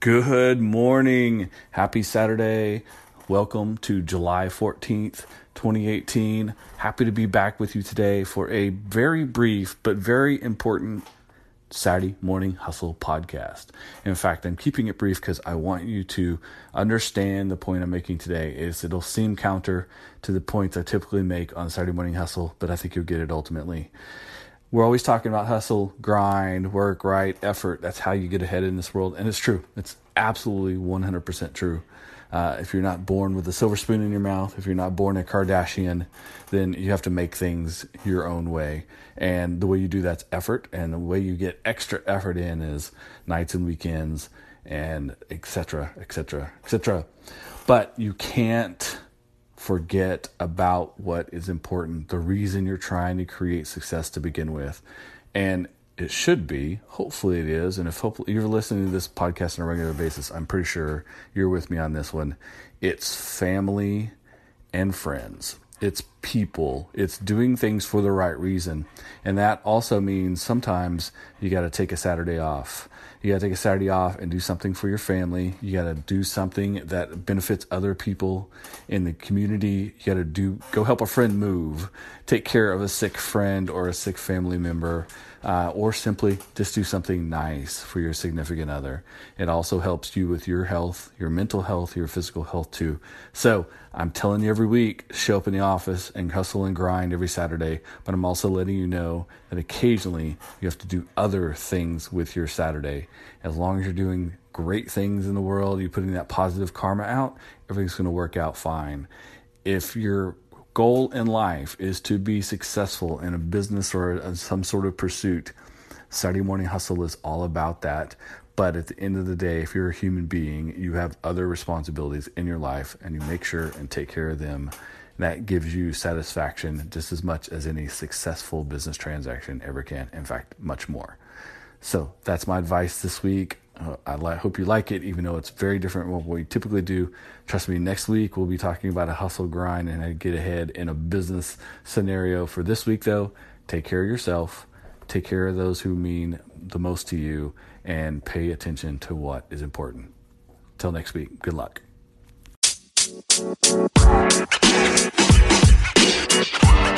Good morning. Happy Saturday. Welcome to July 14th, 2018. Happy to be back with you today for a very brief but very important Saturday Morning Hustle podcast. In fact, I'm keeping it brief because I want you to understand the point I'm making today is it'll seem counter to the points I typically make on Saturday Morning Hustle, but I think you'll get it ultimately. We're always talking about hustle, grind, work, right, effort. That's how you get ahead in this world. And it's true. It's absolutely 100% true. Uh, if you're not born with a silver spoon in your mouth, if you're not born a Kardashian, then you have to make things your own way. And the way you do that's effort. And the way you get extra effort in is nights and weekends and etc. etc. etc. But you can't forget about what is important, the reason you're trying to create success to begin with. And it should be, hopefully it is. And if hopefully you're listening to this podcast on a regular basis, I'm pretty sure you're with me on this one. It's family and friends. It's people. It's doing things for the right reason. And that also means sometimes you got to take a Saturday off. You got to take a Saturday off and do something for your family. You got to do something that benefits other people in the community. You got to do go help a friend move, take care of a sick friend or a sick family member uh, or simply just do something nice for your significant other. It also helps you with your health, your mental health, your physical health too. So I'm telling you every week, show up in the office and hustle and grind every Saturday, but I'm also letting you know that occasionally you have to do other things with your Saturday. As long as you're doing great things in the world, you're putting that positive karma out, everything's going to work out fine. If you're goal in life is to be successful in a business or some sort of pursuit, Saturday Morning Hustle is all about that. But at the end of the day, if you're a human being, you have other responsibilities in your life and you make sure and take care of them. That gives you satisfaction just as much as any successful business transaction ever can. In fact, much more. So that's my advice this week. Uh, I li- hope you like it, even though it's very different from what we typically do. Trust me, next week we'll be talking about a hustle grind and how get ahead in a business scenario. For this week, though, take care of yourself, take care of those who mean the most to you, and pay attention to what is important. Till next week, good luck. Thank you.